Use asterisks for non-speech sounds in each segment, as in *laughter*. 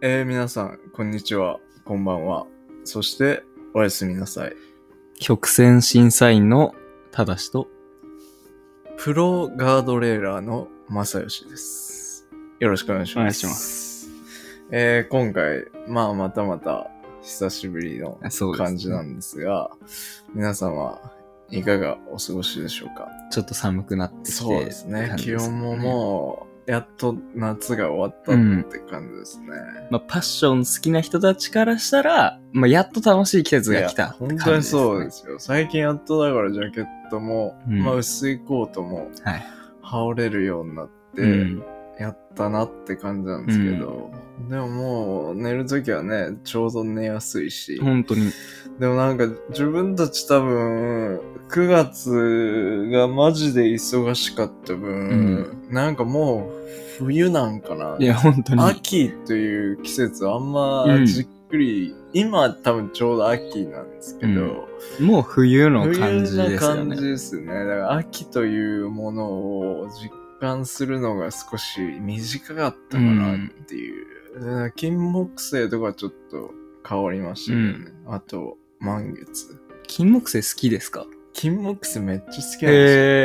えー、皆さん、こんにちは、こんばんは。そして、おやすみなさい。曲線審査員のただしと、プロガードレーラーの正義です。よろしくお願いします。お願いします。えー、今回、まあ、またまた、久しぶりの感じなんですが、皆様、いかがお過ごしでしょうか？ちょっと寒くなってきて、そうですね。気温ももう、やっと夏が終わったって感じですね。まあ、パッション好きな人たちからしたら、まあ、やっと楽しい季節が来たいや本当にそうですよ。最近やっとだからジャケットも、うんまあ薄いコートもはい。羽織れるようになって、うん。やったなって感じなんですけど、でももう寝るときはね、ちょうど寝やすいし、本当に。でもなんか自分たち多分、9月がマジで忙しかった分、なんかもう冬なんかないや、本当に。秋という季節あんまうんじっくり、今多分ちょうど秋なんですけど、もう冬の感じですよ感じね。ですね。だから秋というものを実感するのが少し短かったかなっていう。だから金木犀とかちょっと変わりましたけどね。あと、満月。金木犀好きですか？金木犀めっちゃ好きなんですよ。へ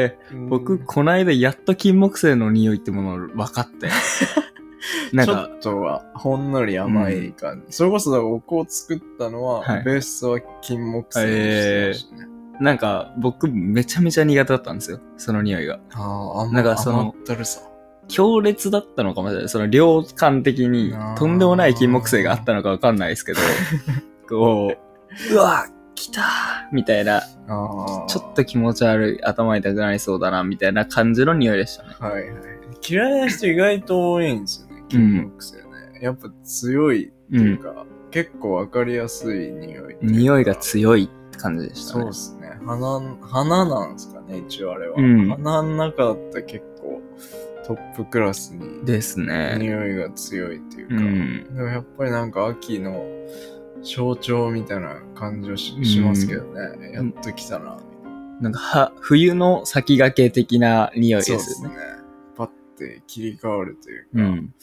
え。うん僕、こないだやっと金木犀の匂いってもの分かって。*laughs* なんちょか、っとはほんのり甘い感じ。それこそお香を作ったのは、はいベースは金木犀にしてましたね。なんか、僕、めちゃめちゃ苦手だったんですよ。その匂いが。ああ、なんかそのるさ。強烈だったのかもしれない。その量感的にとんでもない金木犀があったのかわかんないですけど、*laughs* こう、うわ来たみたいな。ちょっと気持ち悪い、頭痛くなりそうだな、みたいな感じの匂いでしたね。はいはい。嫌いな人意外と多いんですよね、金木犀ね。やっぱ強いっていうか、結構わかりやすい匂いい。匂いが強いって感じでしたねそうで。すね。花、花なんですかね、一応あれは。うん花の中だったら結構トップクラスにですね。匂いが強いっていうか。うん。でもやっぱりなんか秋の象徴みたいな感じをししますけどね。やっと来たな。なんかは、冬の先駆け的な匂いですよね。そうですね。パッて切り替わるというか。うん。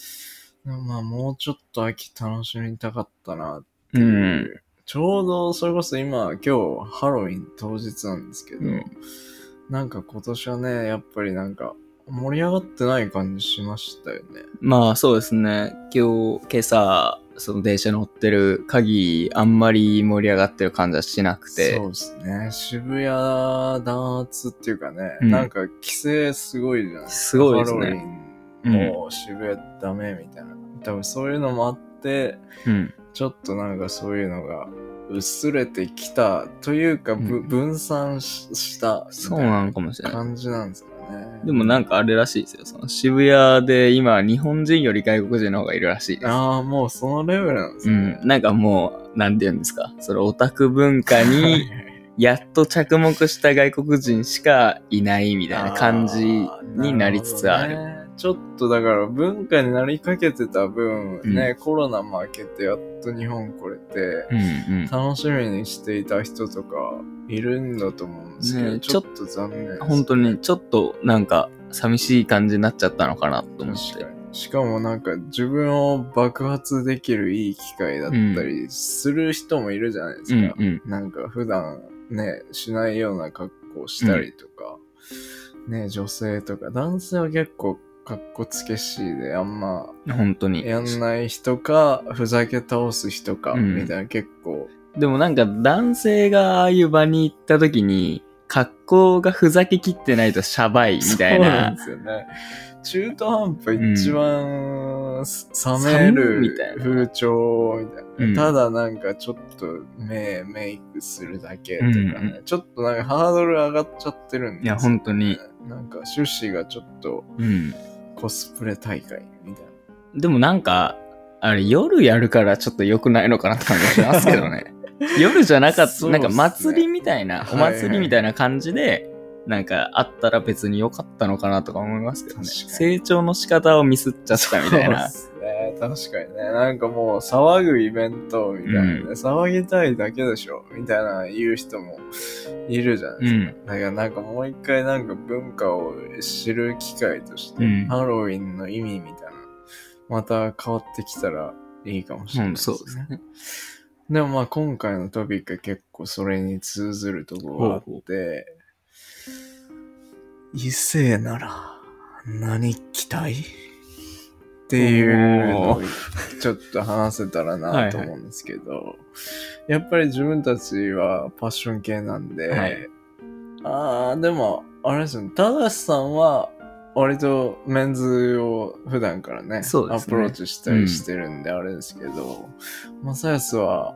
まあもうちょっと秋楽しみたかったなってういう。ん。ちょうどそれこそ今、今日ハロウィン当日なんですけど、うんなんか今年はね、やっぱりなんか盛り上がってない感じしましたよね。まあそうですね。今日、今朝、その電車乗ってる限り、あんまり盛り上がってる感じはしなくて。そうですね。渋谷弾圧っていうかね、うんなんか規制すごいじゃないですすごいですねハロウィンもう渋谷ダメみたいな。多分そういうのもあって、うん。ちょっとなんかそういうのが薄れてきたというか、ぶうん分散ししたそうなのかもしれない。感じなんですかね。でもなんかあれらしいですよ。その渋谷で今、日本人より外国人の方がいるらしいです。ああ、もうそのレベルなんですうね。ん。なんかもう、なんて言うんですか。そのオタク文化はいに、やっと着目した外国人しかいないみたいな感じになりつつある。なるほどねちょっとだから文化になりかけてた分、うんね、コロナも明けてやっと日本来れて、うんうん。楽しみにしていた人とかいるんだと思うんですけど、ねちょっと残念です。本当にちょっとなんか寂しい感じになっちゃったのかなと思って。しかもなんか自分を爆発できるいい機会だったりする人もいるじゃないですか。うんうん。なんか普段ね、しないような格好をしたりとか、ね、女性とか、男性は結構格好つけしいで、あんま本当に。やんない人か、ふざけ倒す人か、うんみたいな結構、でもなんか男性がああいう場に行った時に、格好がふざけきってないとシャバいみたいそうなな。んですよね。中途半端一番冷めるみたいな風潮みたいな。うんただなんかちょっとメメイクするだけとかね、うんちょっとなんかハードル上がっちゃってるんですよ、いや本当に。なんか趣旨がちょっとうん。コスプレ大会みたいな。でもなんか、あれ夜やるからちょっと良くないのかなって感じがしますけどね。*laughs* 夜じゃなかった、ねなんか祭りみたいな、おはいはい祭りみたいな感じで、なんかあったら別に良かったのかなとか思いますけどね。成長の仕方をミスっちゃったみたいな。確かにね。なんかもう騒ぐイベントみたいなね、うん騒ぎたいだけでしょみたいな言う人もいるじゃないですか。だからなんかもう一回なんか文化を知る機会として、うんハロウィンの意味みたいな、また変わってきたらいいかもしれないですね。うん、そうですね。でもまあ今回のトピックは結構それに通ずるところがあって、異性なら何着たい？っていうのをちょっと話せたらなと思うんですけど、やっぱり自分たちはパッション系なんで、はい。ああ、でも、あれですよ。ね、ただしさんは割とメンズを普段からね、ね。アプローチしたりしてるんであれですけど、マサヤスは、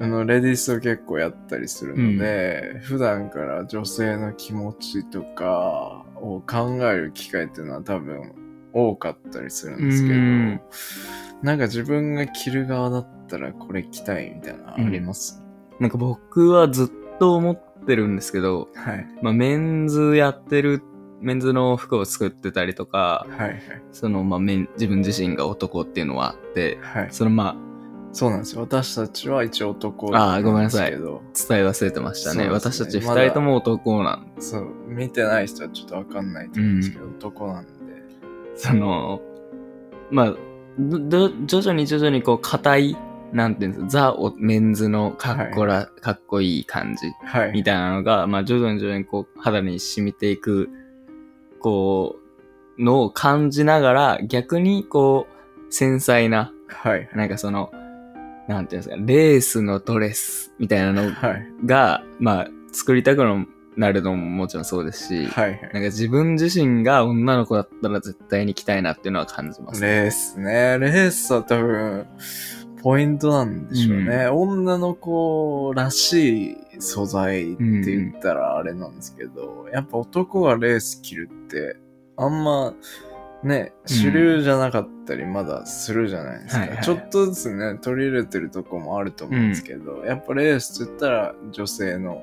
あの、レディースを結構やったりするので、普段から女性の気持ちとかを考える機会っていうのは多分多かったりするんですけど、うんなんか自分が着る側だったらこれ着たいみたいなのあります、なんか僕はずっと思ってるんですけど、はい。まあ、メンズやってる、メンズの服を作ってたりとか、はいはい。その、まあ、メン自分自身が男っていうのはあって、はい。その、まそうなんですよ。私たちは一応男あーごめんなさい伝え忘れてましたね。ね私たち二人とも男なんで、そう、見てない人はちょっとわかんないと思うんですけど、男なんで。その、まあ、どど徐々に徐々にこう、硬い、なんていうんですか、ザ・おメンズのかっこら、かっこいい感じはい。みたいなのが、まあ、徐々に徐々にこう、肌に染みていく、こう、のを感じながら、逆にこう、繊細な、はい。なんかその、なんていうんですか、レースのドレスみたいなのはい。が、まあ、作りたくなるのももちろんそうですし、はい。はいなんか自分自身が女の子だったら絶対に着たいなっていうのは感じます。レースね。レースは多分、ポイントなんでしょうね。女の子らしい素材って言ったらあれなんですけど、やっぱ男がレース着るって、あんま、ね、主流じゃなかったりまだするじゃないですか。はいはいちょっとずつね、取り入れてるとこもあると思うんですけど、やっぱレースって言ったら女性の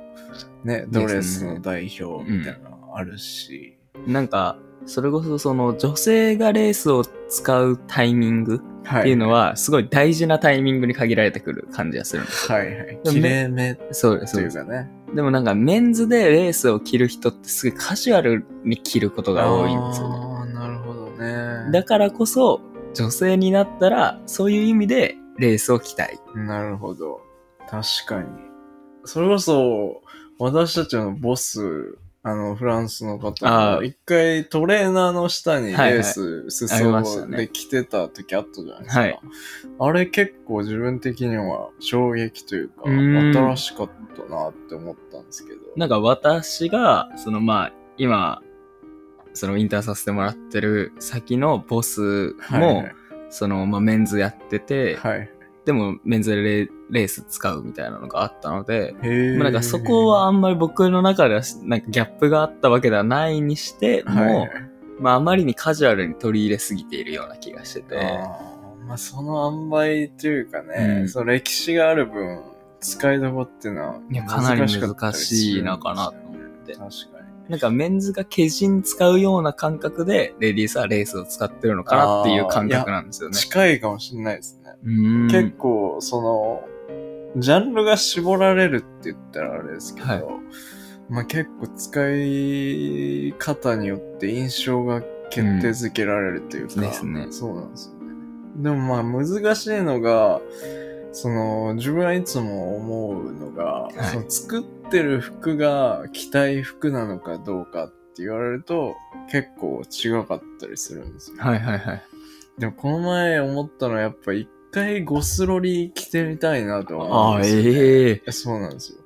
ね、ドレスの代表みたいなのあるし、なんか、それこそその女性がレースを使うタイミングはっていうのは、すごい大事なタイミングに限られてくる感じがするんです。はいはい。綺麗めそうです。とそうですいうかね。でもなんかメンズでレースを着る人ってすごいカジュアルに着ることが多いんですよね。だからこそ、女性になったら、そういう意味でレースを着たい。なるほど。確かに。それこそ、私たちのボス、あの、フランスの方一回トレーナーの下にレース、裾で着てた時あったじゃないですか。はいあれ結構自分的には衝撃というか、新しかったなって思ったんですけど。なんか私が、そのまあ、今、そのインターンさせてもらってる先のボスも、はいそのまあメンズやってて、はい。はい。でもメンズでレレース使うみたいなのがあったので。まあ、なんかそこはあんまり僕の中ではなんかギャップがあったわけではないにしても、はいはい、まああまりにカジュアルに取り入れすぎているような気がしてて、まあその塩梅というかね、うんその歴史がある分使いどころっていうのはいやかなり難しいのかなと思って確かなんかメンズがケジン使うような感覚でレディースはレースを使ってるのかなっていう感覚なんですよに。ね。近いかもしれないですね。結構その、ジャンルが絞られるって言ったらあれですけど、はいまあ結構使い方によって印象が決定づけられるというか、うんですねそうなんですよね。でもまあ難しいのが、その自分はいつも思うのが、いその作ってる服が着たい服なのかどうかって言われると結構違かったりするんですよ。はいはいはい。でもこの前思ったのはやっぱ一回ゴスロリ着てみたいなと思ああ、うんですよ、ね。ええそうなんですよ。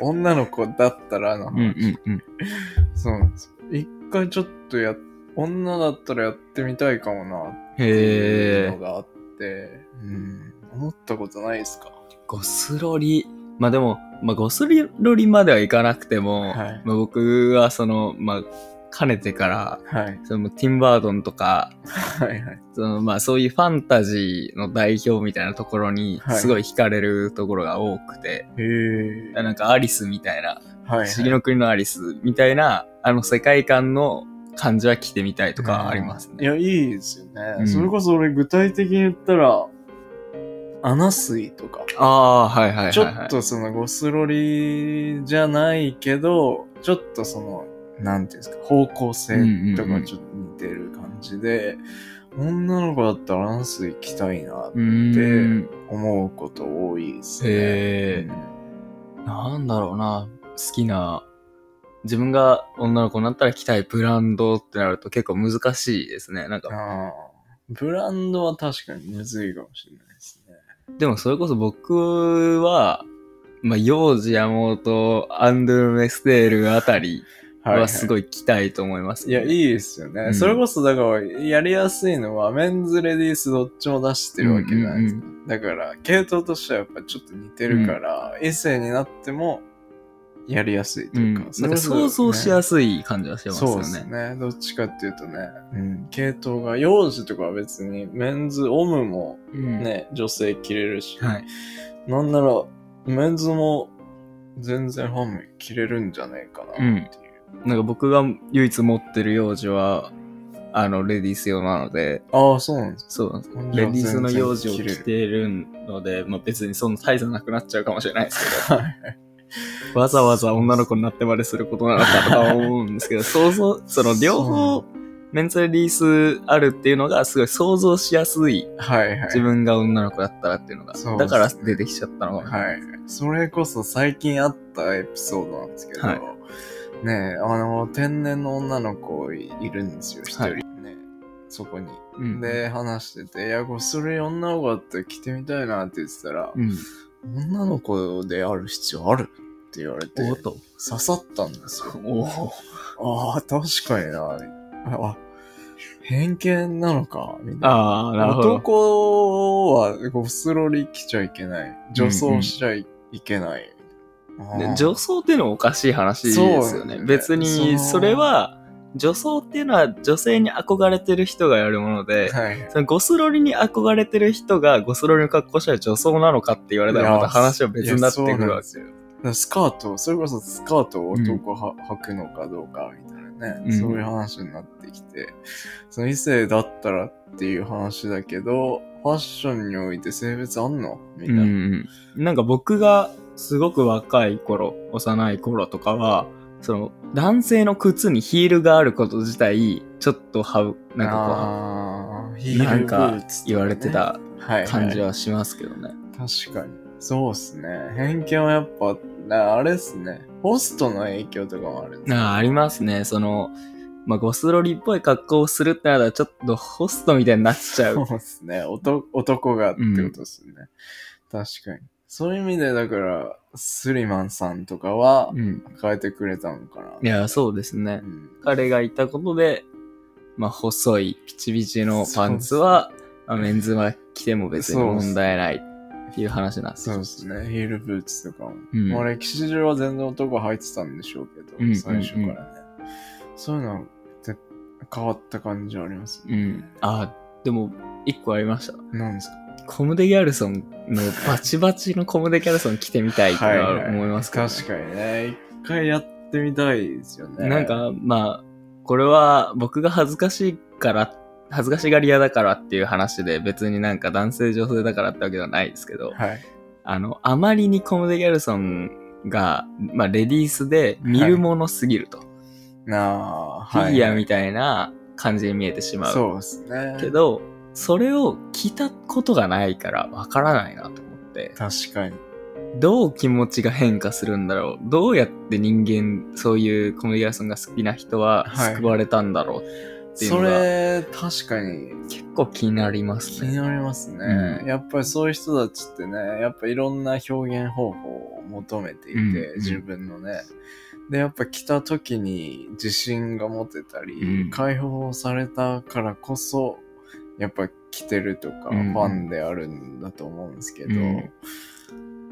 女の子だったらのうんうんうん。そうなんですよ。一回ちょっとや、女だったらやってみたいかもなっていうへえ。のがあって、うん、思ったことないですか？ゴスロリ。まあでも、まあゴスロリまではいかなくても、はいまあ僕はその、まあ、かねてから、はい。そのティンバードンとか、はいはい。そのまあそういうファンタジーの代表みたいなところにはいすごい惹かれるところが多くて、へえ。なんかアリスみたいな、はい、はい。不思議の国のアリスみたいな、あの世界観の感じは着てみたいとかありますね。いや、いいですよね。うんそれこそ俺具体的に言ったら、アナスイとか。ああ、はいはいはい、はい。ちょっとそのゴスロリじゃないけど、ちょっとその、なんていうんですか、方向性とかちょっと似てる感じで、女の子だったらランス行きたいなうーん。思うこと多いですね。へーなんだろうな。好きな、自分が女の子になったら着たいブランドってなると結構難しいですね。なんか、ブランドは確かにむずいかもしれないでもそれこそ僕は、まあ、幼児山本、アンドゥメステールあたりはすごい。い着たいと思います、いや、いいですよね、うんそれこそ、だから、やりやすいのは、メンズ、レディースどっちも出してるわけじゃないですか。だから、系統としてはやっぱちょっと似てるから、異性になっても、やりやすいとうん。いうか、なんか想像しやすすい感じはしてますよね。そうですね。どっちかっていうとね、うん、系統が、幼児とかは別に、メンズ、オムもうん。ね、女性着れるし、はい。なんなら、メンズも全然ファンも着れるんじゃないかなっていう。なんか僕が唯一持ってる幼児は、あの、レディース用なので、ああ、そうなんですそうなんです。か。レディースの幼児を着てるので、まあ別にそんな大差なくなっちゃうかもしれないですけど、わざわざ女の子になってまですることなのかとか思うんですけど、*laughs* 想像、その両方、メンズレディースあるっていうのがすごい想像しやすい。はいはい。自分が女の子だったらっていうのが。そうだから出てきちゃったのかも。はい。それこそ最近あったエピソードなんですけど、はいねえ、あの、天然の女の子いるんですよ、一人、はいね。そこに。うん、で、話してて、いや、これそれ女の子だったら着てみたいなって言ってたら、うん。女の子である必要あるって言われて、おっと。刺さったんですよ。おああ、確かにな。あ、偏見なのか、みたいな。ああ、なるほど。男はゴスロリ着ちゃいけない。女装しちゃいけない。あーで女装ってのはおかしい話ですよね。別に、それは、女装っていうのは女性に憧れてる人がやるもので、はい。そのゴスロリに憧れてる人がゴスロリの格好したら女装なのかって言われたらまた話は別になってくるわけ。けよ。スカート、それこそスカートを男は、履くのかどうかみたいなね、うんそういう話になってきて、その異性だったらっていう話だけど、ファッションにおいて性別あんのみたいな。うんうん。なんか僕がすごく若い頃、幼い頃とかは、その男性の靴にヒールがあること自体、ちょっとはう、なんかこう、なんか言われてたはいはい感じはしますけどね。確かに。そうっすね。偏見はやっぱ、なあれっすね。ホストの影響とかもあるああ、ありますね。その、まあ、ゴスロリっぽい格好をするってなったら、ちょっとホストみたいになっちゃう。そうっすね。男男がってことですね。確かに。そういう意味で、だから、スリマンさんとかはうん。変えてくれたのかな。いや、そうですねう。ん、彼がいたことで、まあ、細いピチピチのパンツは、まあ、メンズは着ても別に問題ないっていう話なんですよ。そうですね。ヒールブーツとかも。うんまあ、歴史上は全然男履いてたんでしょうけど、うん最初からね。そういうのはぜ変わった感じはありますね。うん。あ、でも、一個ありました。なんですか？コムデ・ギャルソンのバチバチのコムデ・ギャルソン着てみたいとは思いますけどね、確かにね。一回やってみたいですよね。なんか、まあ、これは僕が恥ずかしいから、恥ずかしがり屋だからっていう話で別になんか男性女性だからってわけではないですけど、はい。あの、あまりにコムデ・ギャルソンが、まあ、レディースで見るものすぎると。なあ、フィギュアみたたいな感じに見えてしまう。そうですね。けど、それを着たことがないからわからないなと思って、確かに。どう気持ちが変化するんだろうどうやって人間、そういうコムデ・ギャルソンが好きな人ははい救われたんだろうっていうそのがれ、確かに結構気になります気にね。なりますね。うんやっぱりそういう人たちってね、やっぱいろんな表現方法を求めていて、うん自分のね。で、やっぱ来た時に自信が持てたり、うん解放されたからこそ、やっぱ来てるとか、うんファンであるんだと思うんですけど、うん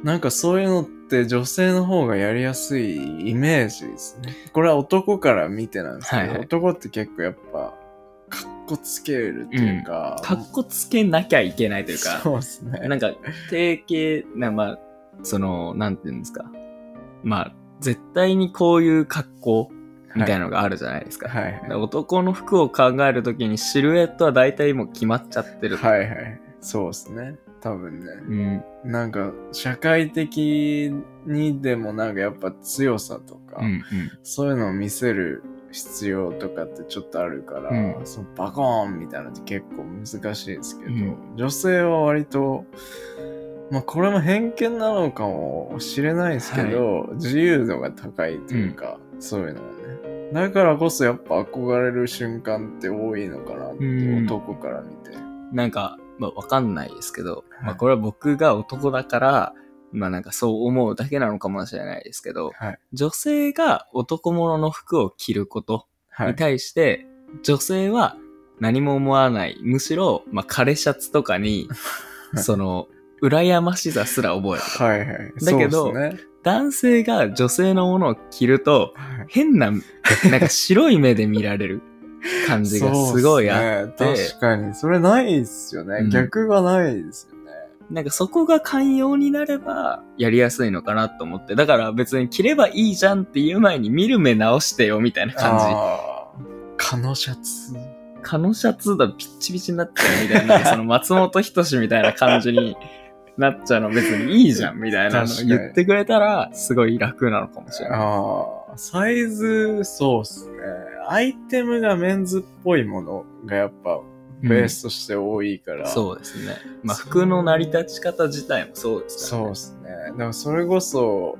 なんかそういうのって女性の方がやりやすいイメージですね。これは男から見てなんですけど、はいはい男って結構やっぱ、かっこつけるっていうか、かっこつけなきゃいけないというか、そうですね。なんか、定型な、まあ、その、なんていうんですか。まあ、絶対にこういう格好みたいなのがあるじゃないですか。はいはい。男の服を考えるときにシルエットは大体もう決まっちゃってる。はいはい。そうですね。多分ね。うん。なんか、社会的にでもなんかやっぱ強さとか、うんうん。そういうのを見せる必要とかってちょっとあるから、うんそのバコーンみたいなのって結構難しいですけど、うん女性は割と、まあこれも偏見なのかもしれないですけど、自由度が高いというか、そういうのはね。だからこそやっぱ憧れる瞬間って多いのかなって、うん男から見て。なんか、まあ、わかんないですけど、まあ、はいこれは僕が男だから、まあなんかそう思うだけなのかもしれないですけど、はい。女性が男物の服を着ることはいに。対して、女性は何も思わない。むしろ、まあ、枯れシャツとかに、*laughs* その、羨ましさすら覚える。はいはい。だけどそうですね男性が女性のものを着ると、はい変な、なんか白い目で見られる感じが *laughs* すごいあって、そうっすね確かに。それないっすよね。うん逆がないですよね。なんかそこが寛容になればやりやすいのかなと思って。だから別に着ればいいじゃんっていう前に見る目直してよみたいな感じ。あー蚊のシャツ。蚊のシャツだピッチピチになっちゃうみたいな、その松本人志みたいな感じになっちゃうの別にいいじゃんみたいなの言ってくれたらすごい楽なのかもしれない。ああ、サイズ、そうっすね。アイテムがメンズっぽいものがやっぱベースとして多いから。そうですね。まあ服の成り立ち方自体もそうですからね。そうっすね。だからそれこそ、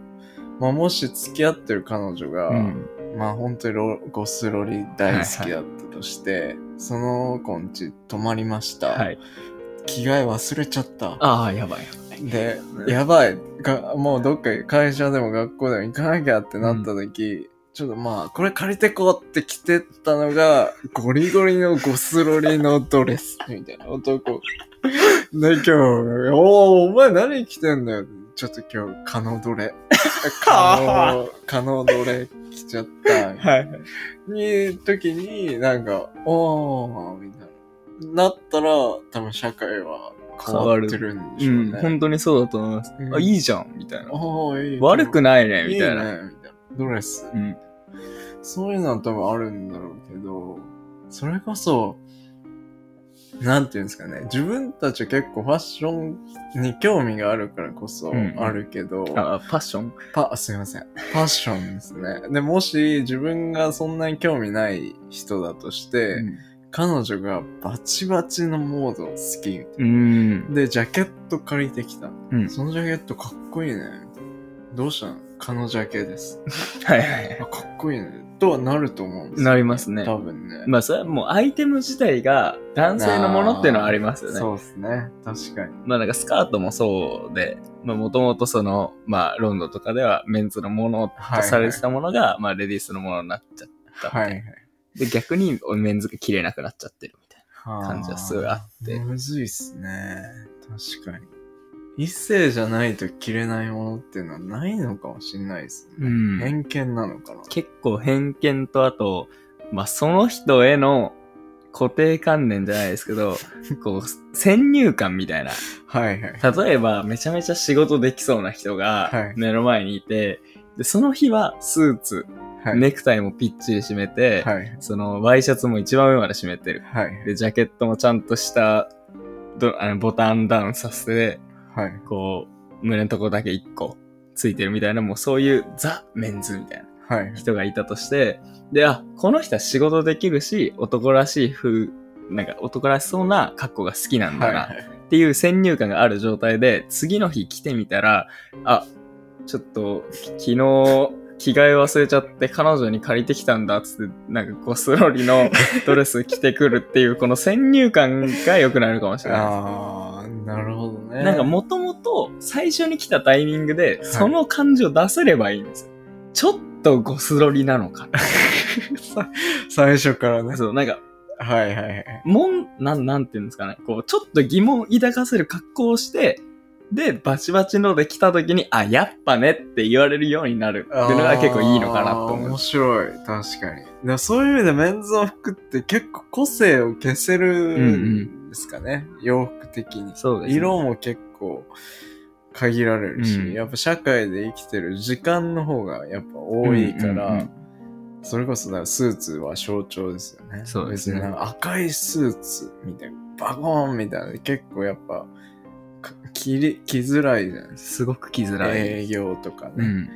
まあ、もし付き合ってる彼女が、うん。まあ本当にロゴスロリ大好きだったとして、その子んち泊まりました。はい。着替え忘れちゃった。ああ、やばいやばい。で、やばいが、もうどっか会社でも学校でも行かなきゃってなった時、ちょっとまあ、これ借りてこうって着てったのが、ゴリゴリのゴスロリのドレス、みたいな男。で、今日、おー、お前何着てんだよ。ちょっと今日、カノドレ。*laughs* カノ、カノドレ着ちゃった。はい。に、時に、なんか、おー、みたいな。なったら、多分社会は変わってるんでしょううん、ね。本当にそうだと思います。うんあ、いいじゃんみたいな。おーいい悪くないねいみたいな。いね、みたいな。ドレス。うん。そういうのは多分あるんだろうけど、それこそ、なんていうんですかね。自分たちは結構ファッションに興味があるからこそうんあるけど、あ、ファッション？パ、すいません。ファッションですね。で、もし自分がそんなに興味ない人だとして、彼女がバチバチのモード好きうん。な。で、ジャケット借りてきた。うん。そのジャケットかっこいいね。みたいなどうしたの？彼女ジャケです。*laughs* はいはい。あ、かっこいいね。とはなると思うんですよ、なりますね多分ね。まあ、それはもうアイテム自体が男性のものっていうのはありますよね。そうですね。確かに。まあなんかスカートもそうで、まあもともとその、まあロンドンとかではメンズのものとされてたものが、まあレディースのものになっちゃった。はいはい。で、逆にメンズが着れなくなっちゃってるみたい感感じはすごいあってむずいっすね。確かに。異性じゃないと着れないものっていうのはないのかもしれないですね。うん偏見なのかなな。。結構偏見とあと、まあその人への固定観念じゃないですけど、*laughs* こう、先入観みたいな。はいはい。例えば、めちゃめちゃ仕事できそうな人がはい目の前にいて、で、その日はスーツ、はい。ネクタイもぴっちり締めて、はい。そのワイシャツも一番上まで締めてる。はい。で、ジャケットもちゃんとしたどあのボタンダウンさせて、はい。こう、胸のとこだけ一個ついてるみたいな、もうそういうザ・メンズみたいなはい。人がいたとして、で、あ、この人は仕事できるし、男らしい風、なんか男らしそうな格好が好きなんだな、はい。っていう先入観がある状態で、次の日来てみたら、あ、ちょっと、昨日、着替え忘れちゃって彼女に借りてきたんだっつって、なんかゴスロリのドレス着てくるっていう、この先入観が良くなるかもしれない。あー、なるほどね。なんかもともと最初に来たタイミングで、その感じを出せればいいんですよ。ちょっとゴスロリなのか。*laughs* さ最初からね。そう、なんか、はいはいはい。もん、なん、なんていうんですかね。こう、ちょっと疑問抱かせる格好をして、で、バチバチので来た時に、あ、やっぱねって言われるようになるっていうのが結構いいのかなと思う面。白い。確かに。だからそういう意味でメンズの服って結構個性を消せるんですかね。洋服的に。そうです、ね。色も結構限られるし、うんやっぱ社会で生きてる時間の方がやっぱ多いから、うんうんうんそれこそだスーツは象徴ですよね。そうですね別に赤いスーツみたいな、バコーンみたいなの結構やっぱ、か着り着づらいじゃないですすごく着づか。らい。営業とかね。うん。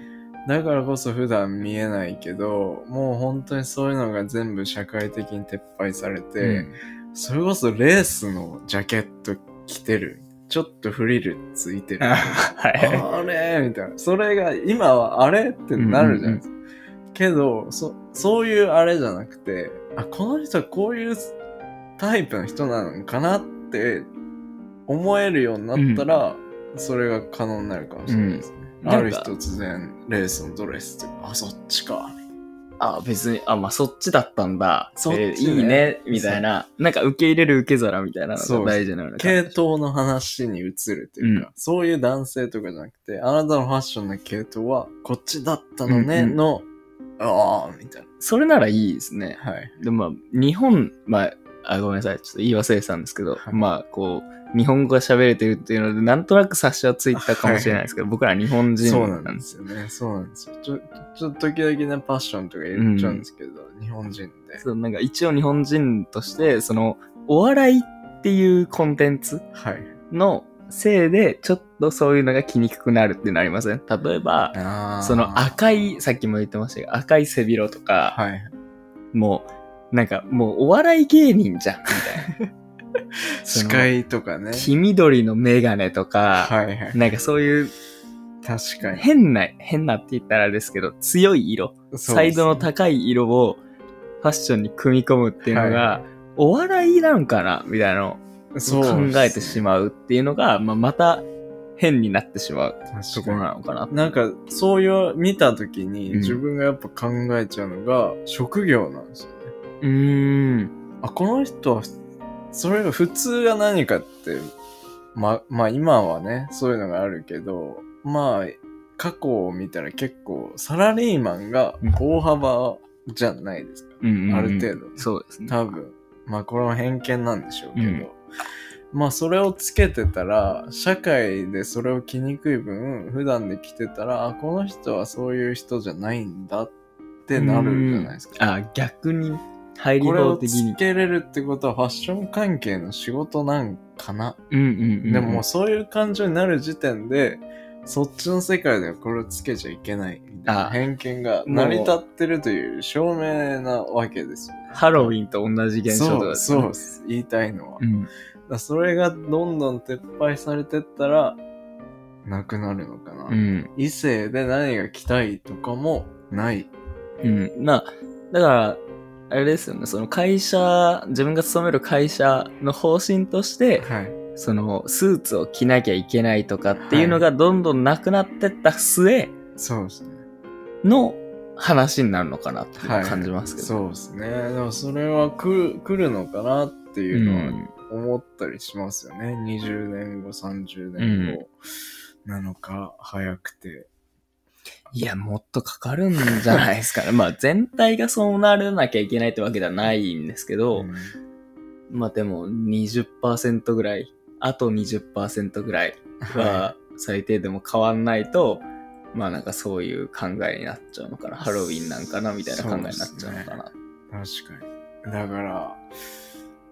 だからこそ普段見えないけど、もう本当にそういうのが全部社会的に撤廃されて、うんそれこそレースのジャケット着てる。ちょっとフリルついてる。はい。あれみたいな。それが今はあれってなるじゃないですか。けど、そ、そういうあれじゃなくて、あ、この人はこういうタイプの人なのかなって思えるようになったら、それが可能になるかもしれないですね。うんある日突然、レースのドレスとか、あ、そっちか。あ、別に、あ、まあ、そっちだったんだ。そっちねえーいいね、みたいな。なんか受け入れる受け皿みたいなのそうが大事なの系統の話に移るというか、うんそういう男性とかじゃなくて、あなたのファッションの系統はこっちだったのね、うんうんの、ああ、みたいそれならいいですね。な。はい。でもまあ、日本、まあ、あ、ごめんなさい。ちょっと言い忘れてたんですけど、はいまあ、こう、日本語が喋れてるっていうので、なんとなく察しはついたかもしれないですけど、僕ら日本人そうななんんで。ですすよね。そうなんですよ。ちょ、ちょっと時々ね、パッションとか言っちゃうんですけど、日本人で。そう、なんか一応日本人として、その、お笑いっていうコンテンツはい。のせいで、ちょっとそういうのが着にくくなるっていうのありません？例えば、その赤い、さっきも言ってましたが、赤い背広とか、はい。もう、なんかもうお笑い芸人じゃん、みたいな。*laughs* そ視の界とかね。黄緑のメガネとか、はいはい。なんかそういう確かに。変な、変なって言ったらあれですけど、強い色、サイドの高い色をファッションに組み込むっていうのが、はお笑いなんかなみたいなのを考えてしまうっていうのが、まあ、また変になってしまうところなのかな。なんか、そういう、見たときに、うん自分がやっぱ考えちゃうのが、職業なんですよね。うーん。あ、この人は、それが普通が何かって、ま、まあ今はね、そういうのがあるけど、まあ、過去を見たら結構、サラリーマンが大幅じゃないですか。うんうんうんある程度そうですね。多分。まあこれは偏見なんでしょうけど。うんまあそれをつけてたら、社会でそれを着にくい分、普段で着てたら、あ、この人はそういう人じゃないんだってなるじゃないですか。あ、逆に、入りこれを法的につ。けれるってことはファッション関係の仕事なんかな？うんうんうん。でももうそういう感情になる時点で、そっちの世界ではこれをつけちゃいけないみたいなあ偏見が成り立ってるという証明なわけですよね。ハロウィンと同じ現象とかそう、ですねそうです。言いたいのは。うん。だからそれがどんどん撤廃されてったら、なくなるのかな。うん。異性で何が着たいとかもない。うん。まあ、だから、あれですよね、その会社、自分が勤める会社の方針として、はい。そのスーツを着なきゃいけないとかっていうのがどんどんなくなってった末そうですね。の話になるのかなって。感じますけど。そうですね。でもそれは来る、来るのかなっていうのはん思ったりしますよね。20年後、30年後なのか、早くて。いや、もっとかかるんじゃないですかね。まあ全体がそうならなきゃいけないってわけではないんですけど、うんまあでも20%ぐらい、あと20%ぐらいは最低でも変わんないと、まあなんかそういう考えになっちゃうのかな。ハロウィンなんかなみたいな考えになっちゃうのかな。確かに。だから、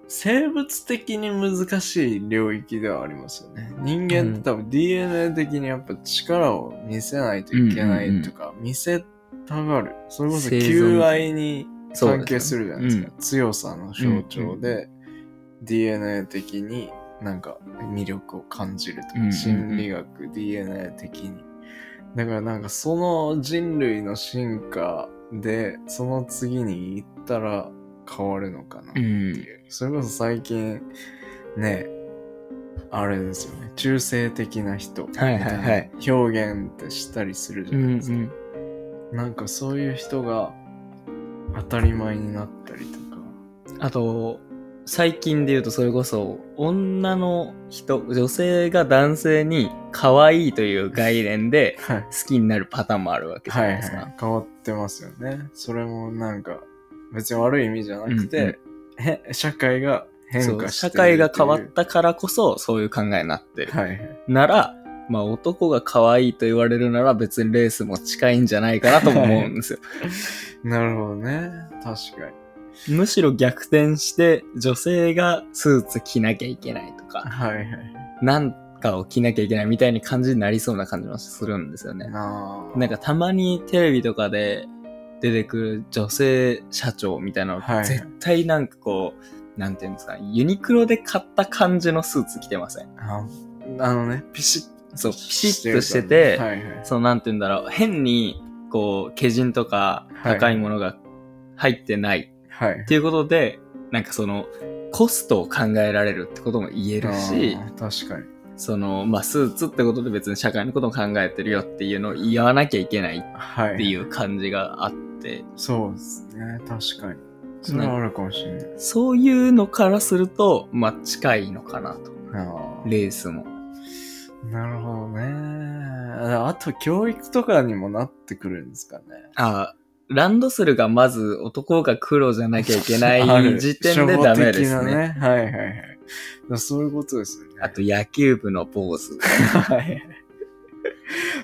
生物的に難しい領域ではありますよね。人間って多分 DNA 的にやっぱ力を見せないといけないとか、見せたがる。それこそ求愛に関係するじゃないですか。う強さの象徴で、DNA 的になんか魅力を感じるとか、心理学、DNA 的に。だからなんかその人類の進化で、その次に行ったら変わるのかなっていう。それこそ最近、ね、あれですよね。中性的な人。はいはいはいみたいな表現ってしたりするじうんうゃないですか。ん。なんかそういう人が当たり前になったりとか。あと、最近で言うとそれこそ、女の人、女性が男性に可愛いという概念ではい。好きになるパターンもあるわけじゃはいないですか。はい。変わってますよね。それもなんか、別に悪い意味じゃなくて、へ社会が変化してる社会が変わったからこそそういう考えになってる。はいはい。なら、まあ男が可愛いと言われるなら別にレースも近いんじゃないかなとも思うんですよ。*laughs* なるほどね。確かに。むしろ逆転して女性がスーツ着なきゃいけないとか、はいはい。なんかを着なきゃいけないみたいに感じになりそうな感じもするんですよね。なんかたまにテレビとかで出てくる女性社長みたいなの、はいはい絶対なんかこう、なんていうんですか、ユニクロで買った感じのスーツ着てません？ああのね、ピシッそう、ピシッとしてて、はいはい。そのなんていうんだろう、変にこう、毛人とか高いものが入ってないはいっ。ていうことで、なんかその、コストを考えられるってことも言えるし、あー確かに。その、まあ、スーツってことで別に社会のことを考えてるよっていうのを言わなきゃいけないっはい。ていう感じがあって、そうですね。確かに。それはあるかもしれない。そういうのからすると、まあ、近いのかなと。あレースも。あ。なるほどね。あと、教育とかにもなってくるんですかね。あランドセルがまず男が黒じゃなきゃいけない時点でダメですね。ね。はいはいはい。*laughs* そういうことですよね。あと野球部のポーズ。はい。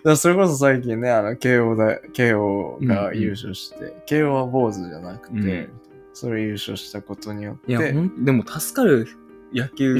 だそれこそ最近ね、あの、慶応だ、慶応が優勝して、慶応は坊主じゃなくて、うんそれ優勝したことによって、いや、でも助かる野球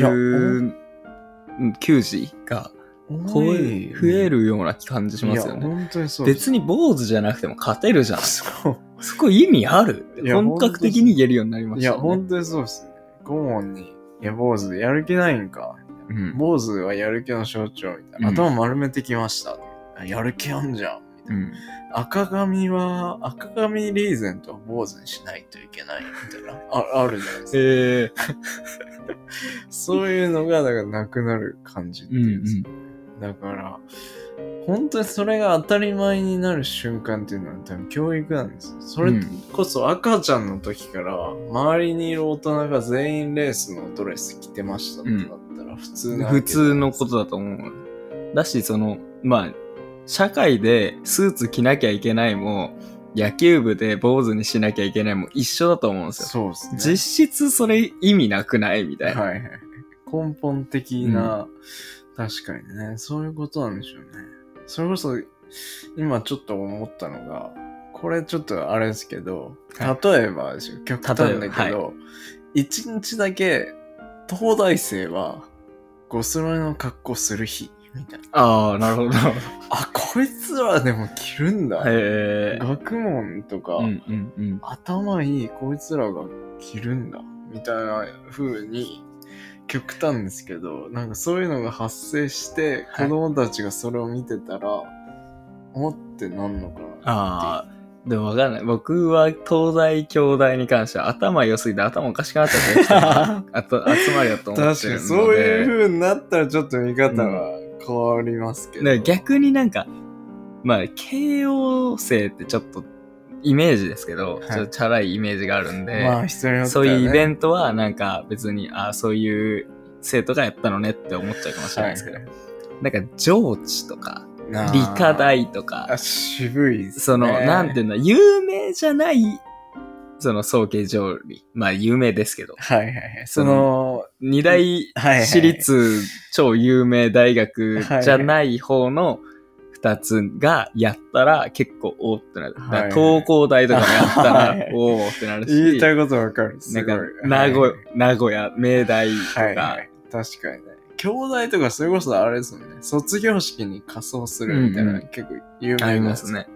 球児がこう増えるような感じしますよいや、ね。本当にそう。別に坊主じゃなくても勝てるじゃん。そう。そこ意味ある？いや本格的に言えるようになりまいや、したよね。本当にそうですね。顧問に、いや、坊主やる気ないんか。うん。坊主はやる気の象徴みたいな。うん頭丸めてきました。あやる気あんじゃん。みたいなうん。赤髪は、赤髪リーゼントは坊主にしないといけないみたいな。ああるじゃないですか。え *laughs* そういうのが、だからなくなる感じっていうんですか、だから、本当にそれが当たり前になる瞬間っていうのは多分教育なんですよ。それこそ赤ちゃんの時から、周りにいる大人が全員レースのドレス着てましたってなったら普通なわけ普通のことだと思う。だし、その、まあ、社会でスーツ着なきゃいけないも、野球部で坊主にしなきゃいけないも一緒だと思うんですよ。そうですね。実質それ意味なくない？みたいな。はいはい。根本的な、確かにね、そういうことなんでしょうね。それこそ、今ちょっと思ったのが、これちょっとあれですけど、は例えばですよ、極端だ例えばけど、一、日だけ、東大生は、ゴスロリの格好する日、みたいな。ああ、なるほど。*laughs* あ、こいつらでも着るんだ。へえ。学問とか、うんうんうん。頭いいこいつらが着るんだみたいな風に極端ですけどなんかそういうのが発生してはい子供たちがそれを見てたら、思ってなんのかなああ、でもわかんない。僕は東大兄弟に関しては頭良すぎて頭おかしくなっちゃって *laughs* あと集まりだと思って確かるので。にそういう風になったらちょっと見方が変わりますけど、だから逆になんか、まあ、慶応生ってちょっとイメージですけど、はい。ちょっとチャラいイメージがあるんで、まあ人によっては、ね、そういうイベンントはなんか別に、あそういう生徒がやったのねって思っちゃうかもしれないですけど、なんか上智とか、理科大とかあ、渋いですね。その、なんていうの、有名じゃない、その、早慶上理。まあ、有名ですけど。はいはいはい。その二大はいはい。私立超有名大学じゃない方の二つがやったら結構おーってなる。はい東工大とかもやったはいらおーってなるし、言いたいことわかるすごいなんか、名古はい名古屋、明大とか、はいはい。確かにね。兄弟とかそれこそあれですもんね。卒業式に仮装するみたいな、うんうん結構有名ありなますね。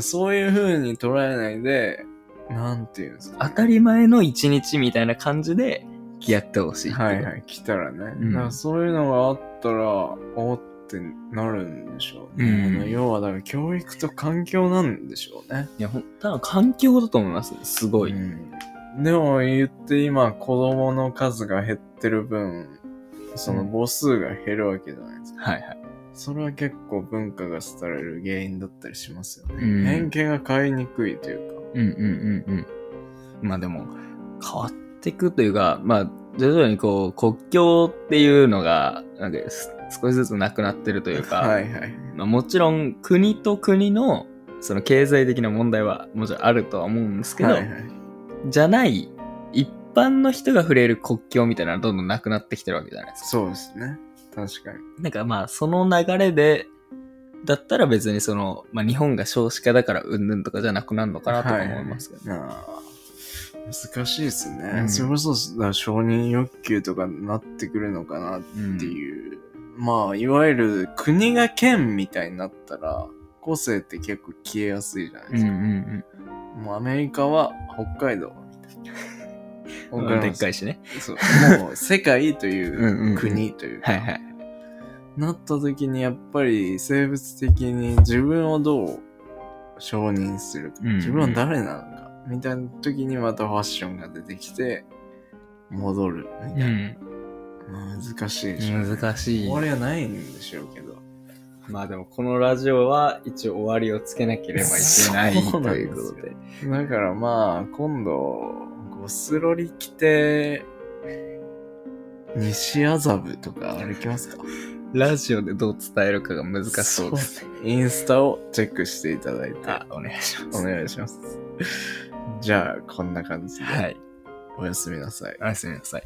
そういう風に捉えないで、なんていうんですか、当たり前の一日みたいな感じでやってほしい。はいはい、来たらね。うんだからそういうのがあったら、おってなるんでしょうね。うん要はだから教育と環境なんでしょうね。いや、ほん多分環境だと思います。すごい。うんでも言って今子供の数が減ってる分、その母数が減るわけじゃないですか。はいはい。それは結構文化が廃れる原因だったりしますよね。うん偏見が買いにくいというか。うんうんうんうん。まあでも、変わっていくというか、まあ、徐々にこう、国境っていうのが、なんかす少しずつなくなってるというか、はいはい。まあ、もちろん国と国の、その経済的な問題はもちろんあるとは思うんですけど、はいはい、じゃない、一般の人が触れる国境みたいなのはどんどんなくなってきてるわけじゃないですか。そうですね。確かに。なんかまあ、その流れで、だったら別にその、まあ日本が少子化だからうんぬんとかじゃなくなるのかなとか思いますけど、はいはい難しいですね。うんそれこそだ承認欲求とかになってくるのかなっうんていう。まあ、いわゆる国が県みたいになったら、個性って結構消えやすいじゃないですか。もうアメリカは北海道みたいな。うん。*laughs* でっい。かいしね。そう。もう世界というんうんううん国というか、はいはい。なった時にやっぱり生物的に自分をどう承認するか、うんうん自分は誰なのか、みたいな時にまたファッションが出てきて、戻るみたいな。まあ難しいでしょ。難しい終。わりはないんでしょうけど。まあでもこのラジオは一応終わりをつけなければいけないということで。だからまあ、今度、ゴスロリ着て、西麻布とか歩きますか？ラジオでどう伝えるかが難しそうですね。インスタをチェックしていただいて、あ、お願いします。お願いします。じゃあ、こんな感じで、はい。おやすみなさい。おやすみなさい。